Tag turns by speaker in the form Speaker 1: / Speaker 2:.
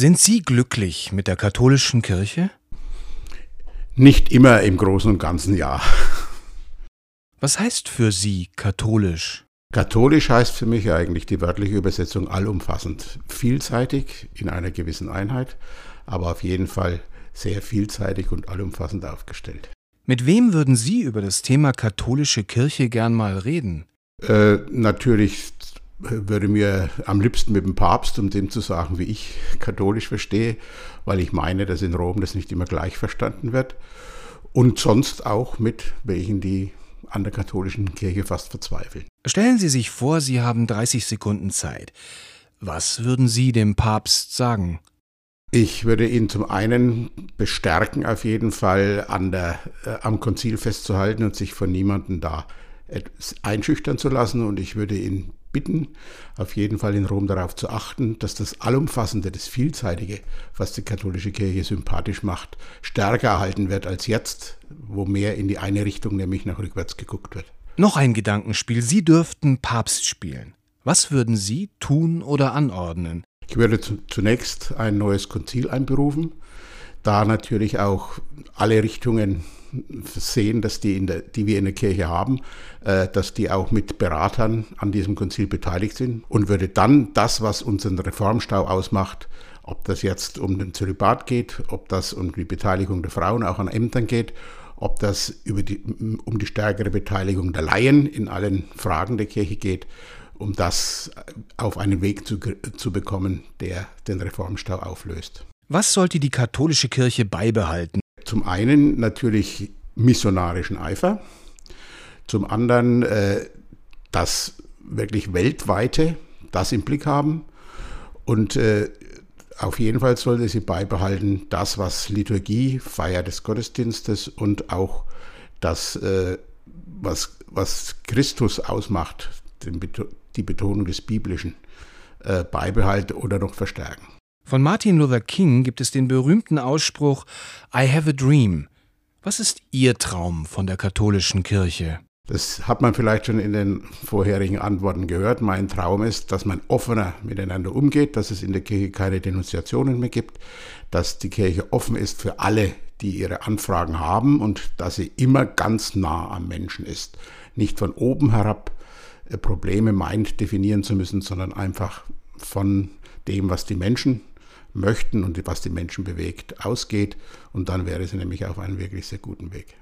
Speaker 1: Sind Sie glücklich mit der katholischen Kirche?
Speaker 2: Nicht immer im Großen und Ganzen ja.
Speaker 1: Was heißt für Sie katholisch?
Speaker 2: Katholisch heißt für mich eigentlich die wörtliche Übersetzung allumfassend, vielseitig in einer gewissen Einheit, aber auf jeden Fall sehr vielseitig und allumfassend aufgestellt.
Speaker 1: Mit wem würden Sie über das Thema katholische Kirche gern mal reden?
Speaker 2: Äh, natürlich würde mir am liebsten mit dem Papst, um dem zu sagen, wie ich katholisch verstehe, weil ich meine, dass in Rom das nicht immer gleich verstanden wird. Und sonst auch mit welchen, die an der katholischen Kirche fast verzweifeln.
Speaker 1: Stellen Sie sich vor, Sie haben 30 Sekunden Zeit. Was würden Sie dem Papst sagen?
Speaker 2: Ich würde ihn zum einen bestärken, auf jeden Fall an der, äh, am Konzil festzuhalten und sich von niemandem da einschüchtern zu lassen. Und ich würde ihn bitten, auf jeden Fall in Rom darauf zu achten, dass das Allumfassende, das Vielseitige, was die katholische Kirche sympathisch macht, stärker erhalten wird als jetzt, wo mehr in die eine Richtung, nämlich nach rückwärts geguckt wird.
Speaker 1: Noch ein Gedankenspiel. Sie dürften Papst spielen. Was würden Sie tun oder anordnen?
Speaker 2: Ich würde zunächst ein neues Konzil einberufen, da natürlich auch alle Richtungen sehen, dass die, der, die wir in der Kirche haben, äh, dass die auch mit Beratern an diesem Konzil beteiligt sind und würde dann das, was unseren Reformstau ausmacht, ob das jetzt um den Zölibat geht, ob das um die Beteiligung der Frauen auch an Ämtern geht, ob das die, um die stärkere Beteiligung der Laien in allen Fragen der Kirche geht, um das auf einen Weg zu, zu bekommen, der den Reformstau auflöst.
Speaker 1: Was sollte die katholische Kirche beibehalten?
Speaker 2: Zum einen natürlich missionarischen Eifer, zum anderen äh, das wirklich weltweite, das im Blick haben und äh, auf jeden Fall sollte sie beibehalten, das, was Liturgie, Feier des Gottesdienstes und auch das, äh, was, was Christus ausmacht, die Betonung des Biblischen, äh, beibehalten oder noch verstärken.
Speaker 1: Von Martin Luther King gibt es den berühmten Ausspruch I have a dream. Was ist Ihr Traum von der katholischen Kirche?
Speaker 2: Das hat man vielleicht schon in den vorherigen Antworten gehört. Mein Traum ist, dass man offener miteinander umgeht, dass es in der Kirche keine Denunziationen mehr gibt, dass die Kirche offen ist für alle, die ihre Anfragen haben und dass sie immer ganz nah am Menschen ist. Nicht von oben herab äh, Probleme meint definieren zu müssen, sondern einfach von dem, was die Menschen möchten und was die Menschen bewegt, ausgeht. Und dann wäre sie nämlich auf einem wirklich sehr guten Weg.